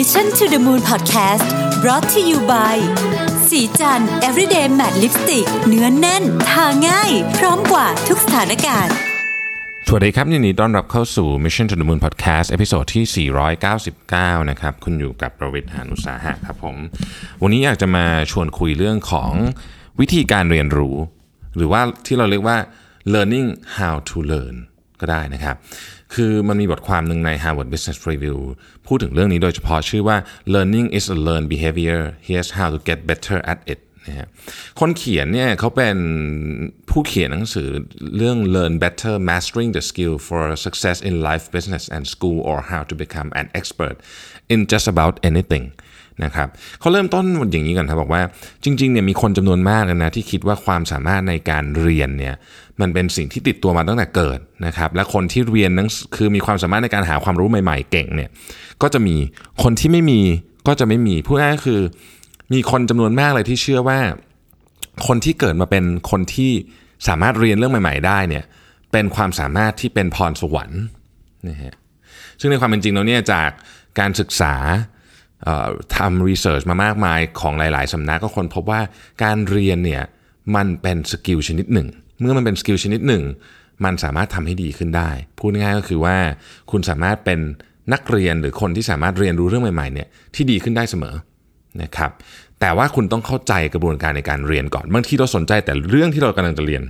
Mission to the Moon Podcast brought to you by ศรีจันทร์ everyday matte lipstick เนื้อแน่น ทาง่าย พร้อมกว่าทุกสถานการณ์ สวัสดีครับยินดีต้อนรับเข้าสู่ Mission to the Moon Podcast episode ที่ 499 นะครับ คุณอยู่กับประวิทย์หานุสาหะครับผม วันนี้อยากจะมาชวนคุยเรื่องของวิธีการเรียนรู้ หรือว่าที่เราเรียกว่า learning how to learn ก็ได้นะครับ คือมันมีบทความหนึ่งใน Harvard Business Review พูดถึงเรื่องนี้โดยเฉพาะชื่อว่า learning is a learned behavior here's how to get better at it นะฮะคนเขียนเนี่ยเขาเป็นผู้เขียนหนังสือเรื่อง learn better mastering the skill for success in life business and school or how to become an expert in just about anything นะครับเขาเริ่มต้นอย่างนี้ก่อนครับบอกว่าจริงๆเนี่ยมีคนจำนวนมากเลยนะที่คิดว่าความสามารถในการเรียนเนี่ยมันเป็นสิ่งที่ติดตัวมาตั้งแต่เกิดนะครับและคนที่เรียนนั้นคือมีความสามารถในการหาความรู้ใหม่ๆเก่งเนี่ยก็จะมีคนที่ไม่มีก็จะไม่มีพูดง่ายก็คือ มีคนจำนวนมากเลยที่เชื่อว่า คนที่เกิดมาเป็นคนที่สามารถเรียนเรื่องใหม่ ๆ ได้เนี่ยเป็นความสามารถที่เป็นพรสวรรค์นะฮะซึ่งในความเป็นจริงแล้วเนี่ยจากการศึกษาทำรีเสิร์ชมามากมายของหลาย ๆ สำนักก็คนพบว่าการเรียนเนี่ยมันเป็น skill ชนิดหนึ่ง เมื่อมันเป็น skill ชนิดหนึ่ง มันสามารถทำให้ดีขึ้นได้ พูดง่ายก็คือว่าคุณสามารถเป็นนักเรียนหรือคนที่สามารถเรียนรู้เรื่องใหม่ ๆ เนี่ยที่ดีขึ้นได้เสมอ นะครับแต่ว่าคุณต้องเข้าใจกระบวนการในการเรียนก่อน บางทีเราสนใจแต่เรื่องที่เรากำลังจะเรียน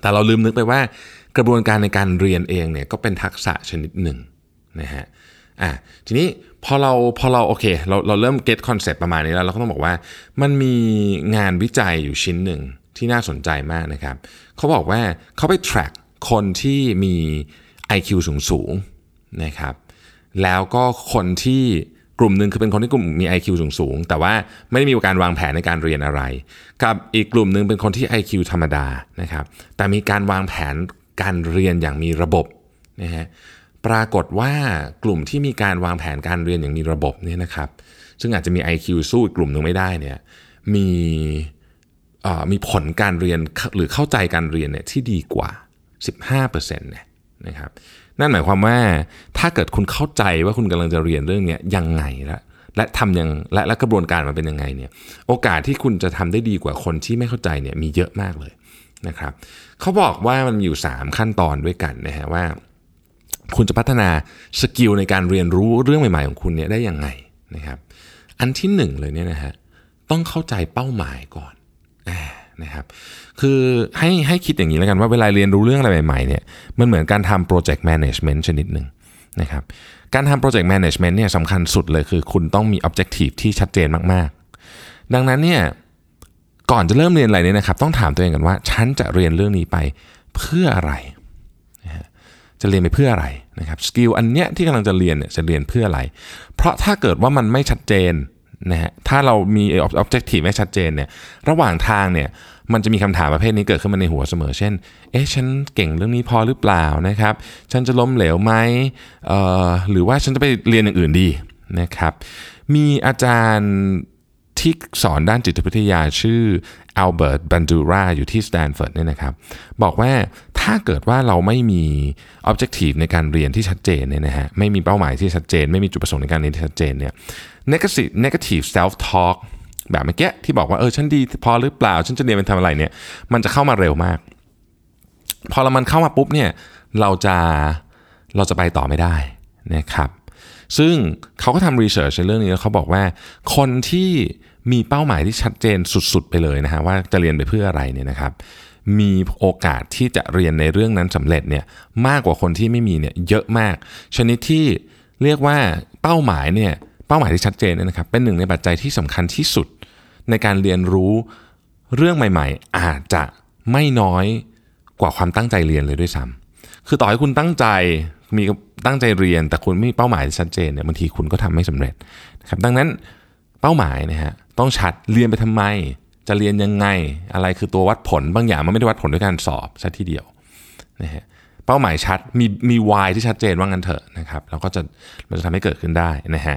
แต่เราลืมนึกไปว่ากระบวนการในการเรียนเองเนี่ยก็เป็นทักษะชนิดหนึ่งนะฮะอะทีนี้พอเราพอเราโอเคเราเราเริ่ม get concept ประมาณนี้แล้วเราก็ต้องบอกว่ามันมีงานวิจัยอยู่ชิ้นหนึ่งที่น่าสนใจมากนะครับเขาบอกว่าเขาไป track คนที่มี IQ สูงสูงนะครับแล้วก็คนที่ กลุ่มหนึ่งคือเป็นคนที่กลุ่มมี IQ สูงสูงแต่ว่าไม่ได้มีการวางแผนในการเรียนอะไร กับอีกกลุ่มหนึ่งเป็นคนที่ IQ ธรรมดานะครับแต่มีการวางแผนการเรียนอย่างมีระบบนะฮะปรากฏว่ากลุ่มที่มีการวางแผนการเรียนอย่างมีระบบเนี่ยนะครับซึ่งอาจจะมี IQ สู้อีกกลุ่มหนึ่งไม่ได้เนี่ยมีมีผลการเรียนหรือเข้าใจการเรียนเนี่ยที่ดีกว่า 15%เนี่ยนะครับ นั่นหมายความว่าถ้าเกิดคุณเข้าใจว่าคุณกำลังจะเรียนเรื่องนี้ยังไงและและทำยังและและกระบวนการมันเป็นยังไงเนี่ยโอกาสที่คุณจะทำได้ดีกว่าคนที่ไม่เข้าใจเนี่ยมีเยอะมากเลยนะครับเขาบอกว่ามันอยู่ 3 ขั้นตอนด้วยกันนะฮะว่า คุณจะพัฒนา skill ในการเรียนรู้เรื่องใหม่ๆของคุณเนี่ยได้ยังไงนะครับอันที่หนึ่งเลยเนี่ยนะฮะต้องเข้าใจเป้าหมายก่อนอ่า นะครับคือให้ให้คิดอย่างนี้แล้วกันว่าเวลาเรียนรู้เรื่องอะไรใหม่ๆเนี่ยมันเหมือนการทำ project management ชนิดหนึ่งนะครับการทำ project management เนี่ยสำคัญสุดเลยคือคุณต้องมี objective ที่ชัดเจนมากๆ ดังนั้นเนี่ยก่อนจะเริ่มเรียนอะไรเนี่ยนะครับต้องถามตัวเองกันว่า ฉันจะเรียนเรื่องนี้ไปเพื่ออะไรนะฮะจะเรียนไปเพื่ออะไรนะครับ skill อันเนี้ยที่กำลังจะเรียนเนี่ยจะเรียนเพื่ออะไร เพราะถ้าเกิดว่ามันไม่ชัดเจน นะฮะถ้าเรามี objective ไม่ชัดเจนเนี่ยระหว่างทางเนี่ยมันจะมีคำถามประเภทนี้เกิดขึ้นมาในหัวเสมอ เช่น เอ๊ะ ฉันเก่งเรื่องนี้พอหรือเปล่านะครับ ฉันจะล้มเหลวไหมเอ่อหรือว่าฉันจะไปเรียนอย่างอื่นดีนะครับ มีอาจารย์ที่สอนด้านจิตวิทยาชื่ออัลเบิร์ตบันดูราอยู่ที่สแตนฟอร์ดเนี่ยนะครับ บอกว่าถ้าเกิดว่าเราไม่มี objective ในการเรียนที่ชัดเจนเนี่ยนะฮะไม่มีเป้าหมายที่ชัดเจน ไม่มีจุดประสงค์ในการเรียนที่ชัดเจนเนี่ย negative negative self talk แบบเมื่อกี้ที่บอกว่าเออฉันดีพอหรือเปล่า ฉันจะเรียนเป็นทำอะไรเนี่ย มันจะเข้ามาเร็วมาก พอเรามันเข้ามาปุ๊บเนี่ยเราจะเราจะไปต่อไม่ได้นะครับ ซึ่งเขาก็ทำรีเสิร์ชในเรื่องนี้แล้วเขาบอกว่า คนที่มีเป้าหมายที่ชัดเจนสุด ๆ ไปเลยนะฮะว่าจะเรียนไปเพื่ออะไรเนี่ยนะครับ มีโอกาสที่จะเรียนในเรื่องนั้นสำเร็จเนี่ยมากกว่าคนที่ไม่มีเนี่ยเยอะมาก ชนิดที่เรียกว่าเป้าหมายเนี่ย ป้าหมายที่ชัดเจนเนี่ยนะครับเป็นหนึ่งในปัจจัยที่สำคัญที่สุด ในการเรียนรู้เรื่องใหม่ ๆ อาจจะไม่น้อยกว่าความตั้งใจเรียนเลยด้วยซ้ำคือต่อให้คุณตั้งใจมีตั้งใจเรียน แต่คุณไม่มีเป้าหมายที่ชัดเจนเนี่ยบางทีคุณก็ทำไม่สำเร็จนะครับดังนั้นเป้าหมายนะฮะต้องชัดเรียนไปทำไม จะเรียนยังไงอะไรคือตัววัดผลบางอย่างมันไม่ได้วัดผลด้วยการสอบซะทีเดียวนะฮะเป้าหมายชัดมีมี why ที่ชัดเจนว่างั้นเถอะนะครับแล้วก็จะมันจะทำให้เกิดขึ้นได้นะฮะ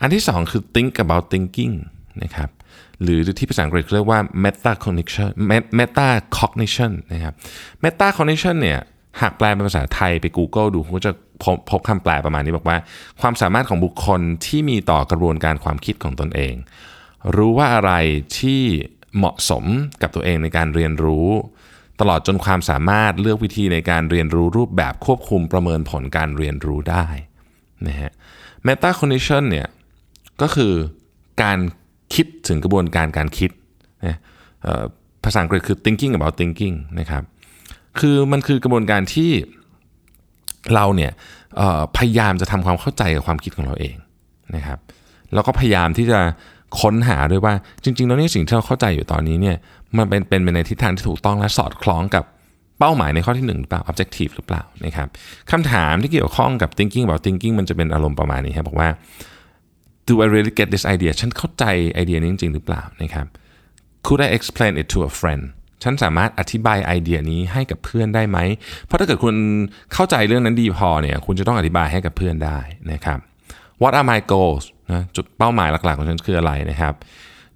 อันที่สองคือ think about thinking นะครับหรือที่ภาษาอังกฤษเรียกว่า meta cognition meta cognition นะครับ meta cognition เนี่ยหากแปลเป็นภาษาไทยไป Google ดูก็จะพบคำแปลประมาณนี้บอกว่า ความสามารถของบุคคลที่มีต่อกระบวนการความคิดของตนเอง รู้ว่าอะไรที่เหมาะสมกับตัวเองในการเรียนรู้ ตลอดจนความสามารถเลือกวิธีในการเรียนรู้รูปแบบควบคุมประเมินผลการเรียนรู้ได้นะฮะ meta cognition เนี่ย ก็คือการคิดถึงกระบวนการการคิดนะภาษาอังกฤษคือ thinking about thinking นะครับคือมันคือกระบวนการที่เราเนี่ยพยายามจะทำความเข้าใจกับความคิดของเราเองนะครับแล้วก็พยายามที่จะค้นหาด้วยว่าจริงๆแล้วนี่สิ่งที่เราเข้าใจอยู่ตอนนี้เนี่ยมันเป็นเป็นในทิศทางที่ถูกต้องและสอดคล้องกับเป้าหมายในข้อที่1หรือเปล่า objective หรือเปล่านะครับคำถามที่เกี่ยวข้องกับ thinking about thinking มันจะเป็นอารมณ์ประมาณนี้ครับบอกว่า do I really get this idea ฉันเข้าใจไอเดียนี้จริง ๆ หรือเปล่านะครับ could I explain it to a friend ฉันสามารถอธิบายไอเดียนี้ให้กับเพื่อนได้ไหม เพราะถ้าเกิดคุณเข้าใจเรื่องนั้นดีพอเนี่ย คุณจะต้องอธิบายให้กับเพื่อนได้นะครับ What are my goals นะจุดเป้าหมายหลักๆของฉันคืออะไรนะครับ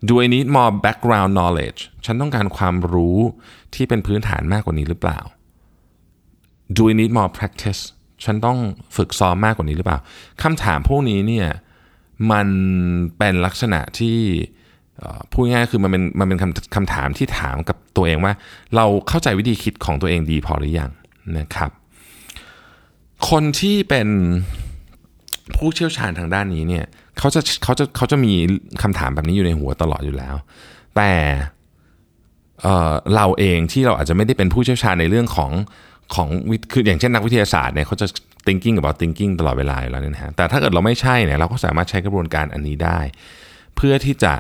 Do I need more background knowledge ฉันต้องการความรู้ที่เป็นพื้นฐานมากกว่านี้หรือเปล่า Do I need more practice ฉันต้องฝึกซ้อมมากกว่านี้หรือเปล่าคำถามพวกนี้เนี่ย มันเป็นลักษณะที่พูดง่ายคือมันเป็นมันเป็นคำคำถามที่ถามกับตัวเองว่า เราเข้าใจวิธีคิดของตัวเองดีพอหรือยังนะครับ คนที่เป็นผู้เชี่ยวชาญทางด้านนี้เนี่ยเขาจะเขาจะเขาจะมีคำถามแบบนี้อยู่ในหัวตลอดอยู่แล้ว แต่เเราเองที่เราอาจจะไม่ได้เป็นผู้เชี่ยวชาญในเรื่องของของคืออย่างเช่นนักวิทยาศาสตร์เนี่ยเขาจะ thinking about thinking ตลอดเวลาอยู่แล้วนะฮะแต่ถ้าเกิดเราไม่ใช่เนี่ยเราก็สามารถใช้กระบวนการอันนี้ได้ เพื่อที่จะ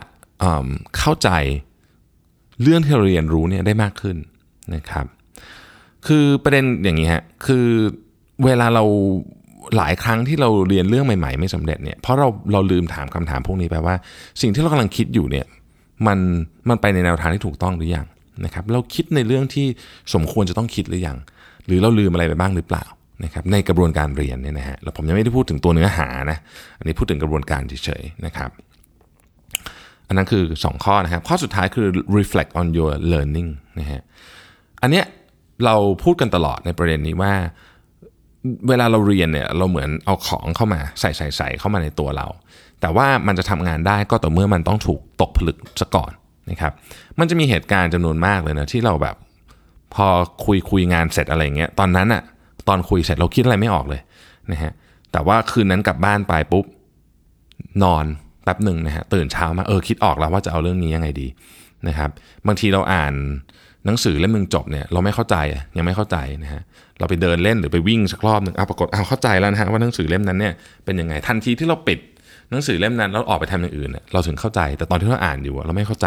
เข้าใจเรื่องที่เราเรียนรู้เนี่ยได้มากขึ้นนะครับ คือประเด็นอย่างนี้ฮะคือเวลาเราหลายครั้งที่เราเรียนเรื่องใหม่ๆ ไม่สำเร็จเนี่ยเพราะเราเราลืมถามคำถามพวกนี้ไปว่า สิ่งที่เรากำลังคิดอยู่เนี่ยมันมันไปในแนวทางที่ถูกต้องหรือยังนะครับ เราคิดในเรื่องที่สมควรจะต้องคิดหรือยังหรือเราลืมอะไรไปบ้างหรือเปล่า นะครับในกระบวนการเรียนเนี่ยนะฮะแล้วผมยังไม่ได้พูดถึงตัวเนื้อหานะอันนี้พูดถึงกระบวนการเฉยๆนะครับอันนั้นคือ 2 ข้อนะครับข้อสุดท้ายคือ reflect on your learning นะฮะอันเนี้ยเราพูดกันตลอดในประเด็นนี้ว่า เวลาเราเรียนเนี่ยเราเหมือนเอาของเข้ามาใส่ใส่ใส่เข้ามาในตัวเรา แต่ว่ามันจะทำงานได้ก็ต่อเมื่อมันต้องถูกตกผลึกซะก่อนนะครับมันจะมีเหตุการณ์จำนวนมากเลยนะที่เราแบบพอคุยคุยงานเสร็จอะไรเงี้ยตอนนั้นอะ ตอนคุยเสร็จเราคิดอะไรไม่ออกเลยนะฮะแต่ว่าคืนนั้นกลับบ้านไปปุ๊บนอนแป๊บหนึ่งนะฮะตื่นเช้ามาเออคิดออกแล้วว่าจะเอาเรื่องนี้ยังไงดีนะครับบางทีเราอ่านหนังสือเล่มนึงจบเนี่ยเราไม่เข้าใจยังไม่เข้าใจนะฮะเราไปเดินเล่นหรือไปวิ่งสักรอบหนึ่งอ้าวปรากฏอ้าวเข้าใจแล้วนะฮะว่าหนังสือเล่มนั้นเนี่ยเป็นยังไงทันทีที่เราปิดหนังสือเล่มนั้นแล้วออกไปทำอย่างอื่นเนี่ยเราถึงเข้าใจ แต่ตอนที่เราอ่านอยู่เราไม่เข้าใจ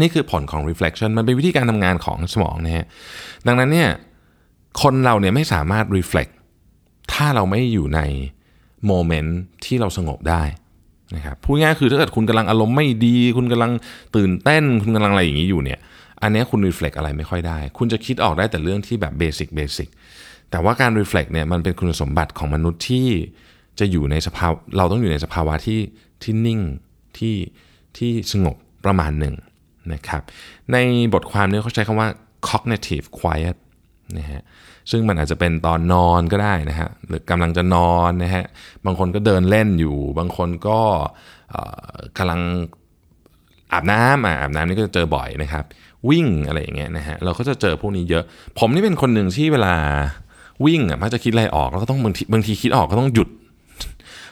นี่คือผลของ reflection มันเป็นวิธีการทำงานของสมองนะฮะดังนั้นเนี่ย คนเราเนี่ยไม่สามารถ reflect ถ้าเราไม่อยู่ในโมเมนต์ที่เราสงบได้นะครับพูดง่ายคือถ้าเกิดคุณกำลังอารมณ์ไม่ดี คุณกำลังตื่นเต้น คุณกำลังอะไรอย่างนี้อยู่เนี่ย อันนี้คุณ reflect อะไรไม่ค่อยได้ คุณจะคิดออกได้แต่เรื่องที่แบบ basic basic แต่ว่าการ reflect เนี่ยมันเป็นคุณสมบัติของมนุษย์ที่จะอยู่ในสภาวะเราต้องอยู่ในสภาวะที่ที่นิ่งที่ที่สงบประมาณหนึ่งนะครับในบทความนี้เขาใช้คำว่า cognitive quiet นะฮะซึ่งมันอาจจะเป็นตอนนอนก็ได้นะฮะหรือกำลังจะนอนนะฮะบางคนก็เดินเล่นอยู่ บางคนก็กำลังอาบน้ำอาบน้ำนี่ก็จะเจอบ่อยนะครับ วิ่งอะไรอย่างเงี้ยนะฮะเราก็จะเจอพวกนี้เยอะ ผมนี่เป็นคนหนึ่งที่เวลาวิ่งอะมักจะคิดอะไรออกแล้วก็ต้องบางทีบางทีคิดออกก็ต้องหยุด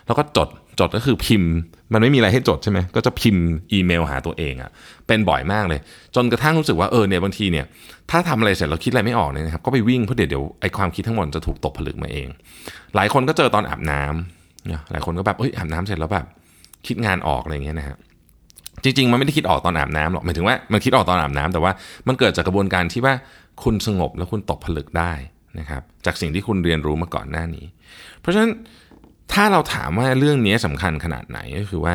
แล้วก็จดจดก็คือพิมพ์ มันไม่มีอะไรให้จดใช่ไหมก็จะพิมพ์อีเมลหาตัวเองอะ่ะเป็นบ่อยมากเลย จนกระทั่งรู้สึกว่าเออเนี่ยบางทีเนี่ยถ้าทำอะไรเสร็จเราคิดอะไรไม่ออกเนี่ยนะครับก็ไปวิ่งเพราะเดี๋ยวเดี๋ยวไอความคิดทั้งหมดจะถูกตกผลึกมาเอง หลายคนก็เจอตอนอาบน้ำเนี่ยหลายคนก็แบบเฮ้ยอาบน้ำเสร็จแล้วแบบคิดงานออกอะไรเงี้ยนะฮะจริงๆ มันไม่ได้คิดออกตอนอาบน้ำหรอกหมายถึงว่ามันคิดออกตอนอาบน้ำแต่ว่ามันเกิดจากกระบวนการที่ว่าคุณสงบแล้วคุณตกผลึกได้นะครับจากสิ่งที่คุณเรียนรู้มาก่อนหน้านี้ เพราะฉะนั้น ถ้าเราถามว่าเรื่องนี้สำคัญขนาดไหนก็คือว่า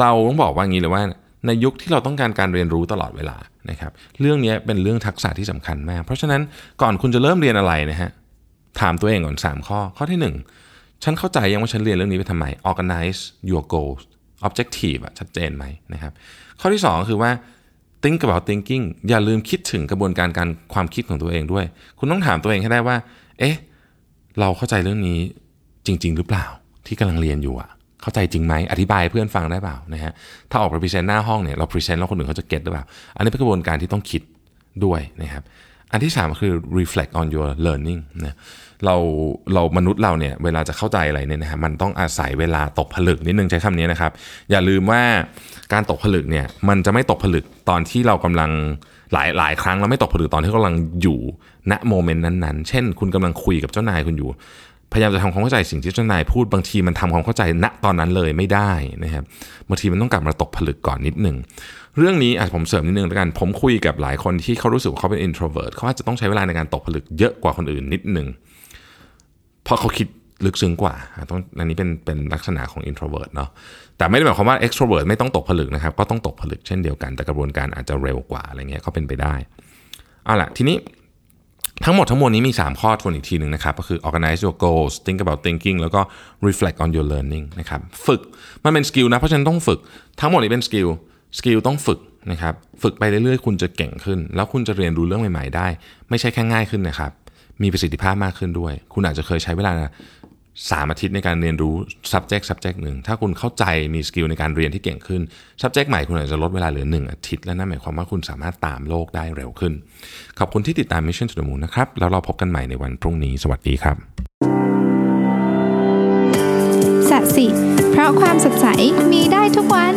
เราต้องบอกว่างี้เลยว่าในยุคที่เราต้องการการเรียนรู้ตลอดเวลานะครับเรื่องนี้เป็นเรื่องทักษะที่สำคัญมาก เพราะฉะนั้นก่อนคุณจะเริ่มเรียนอะไรนะฮะถามตัวเองก่อน 3 ข้อ ข้อที่ 1 ฉันเข้าใจยังว่าฉันเรียนเรื่องนี้ไปทำไม organize your goals objective อะชัดเจนไหมนะครับข้อที่ 2 คือว่า think about thinking อย่าลืมคิดถึงกระบวนการการความคิดของตัวเองด้วย คุณต้องถามตัวเองให้ได้ว่า เอ๊ะ เราเข้าใจเรื่องนี้จริง ๆ หรือเปล่า ที่กำลังเรียนอยู่อะเข้าใจจริงไหมอธิบายเพื่อนฟังได้เปล่านะฮะถ้าออกไป present หน้าห้องเนี่ยเรา present แล้วคนอื่นเขาจะ get หรือเปล่า อันนี้เป็นกระบวนการที่ต้องคิดด้วยนะครับอันที่ 3 คือ reflect on your learning นะเราเรามนุษย์เราเนี่ยเวลาจะเข้าใจอะไรเนี่ยนะฮะมันต้องอาศัยเวลาตกผลึกนิดนึงใช้คำนี้นะครับ อย่าลืมว่าการตกผลึกเนี่ยมันจะไม่ตกผลึกตอนที่เรากำลังหลายหลายครั้งเราไม่ตกผลึกตอนที่กำลังอยู่ณโมเมนต์นั้นๆ เช่น คุณกำลังคุยกับเจ้านายคุณอยู่ พยายามจะทำความเข้าใจสิ่งที่เจ้านายพูดบางทีมันทำความเข้าใจณตอนนั้นเลยไม่ได้นะครับบางทีมันต้องกลับมาตกผลึกก่อนนิดหนึ่งเรื่องนี้อาจผมเสริมนิดนึงแล้วกัน ผมคุยกับหลายคนที่เขารู้สึกว่าเขาเป็น introvert เขาอาจจะต้องใช้เวลาในการตกผลึกเยอะกว่าคนอื่นนิดหนึ่งเพราะเขาคิดลึกซึ้งกว่าต้องอันนี้เป็นเป็นลักษณะของ introvert เนาะแต่ไม่ได้หมายความว่า extrovert ไม่ต้องตกผลึกนะครับ ก็ต้องตกผลึกเช่นเดียวกันแต่กระบวนการอาจจะเร็วกว่าอะไรเงี้ยก็เป็นไปได้เอาล่ะทีนี้ ทั้งหมดทั้งมวลนี้มี 3 ข้อทวนอีกทีหนึ่งนะครับ ก็คือ organize your goals think about thinking แล้วก็ reflect on your learning นะครับ ฝึกมันเป็น skill นะ เพราะฉะนั้นต้องฝึก ทั้งหมดนี้เป็น skill skill ต้องฝึกนะครับ ฝึกไปเรื่อยๆ คุณจะเก่งขึ้น แล้วคุณจะเรียนรู้เรื่องใหม่ๆ ได้ ไม่ใช่แค่ง่ายขึ้นนะครับ มีประสิทธิภาพมากขึ้นด้วย คุณอาจจะเคยใช้เวลา สามอาทิตย์ในการเรียนรู้ subject subject หนึ่งถ้าคุณเข้าใจมี skill ในการเรียนที่เก่งขึ้น subject ใหม่คุณอาจจะลดเวลาเหลือ 1 อาทิตย์ และนั่นหมายความว่าคุณสามารถตามโลกได้เร็วขึ้น ขอบคุณที่ติดตาม Mission to the Moon นะครับ แล้วเราพบกันใหม่ในวันพรุ่งนี้สวัสดีครับสัสิเพราะความสดใสมีได้ทุกวัน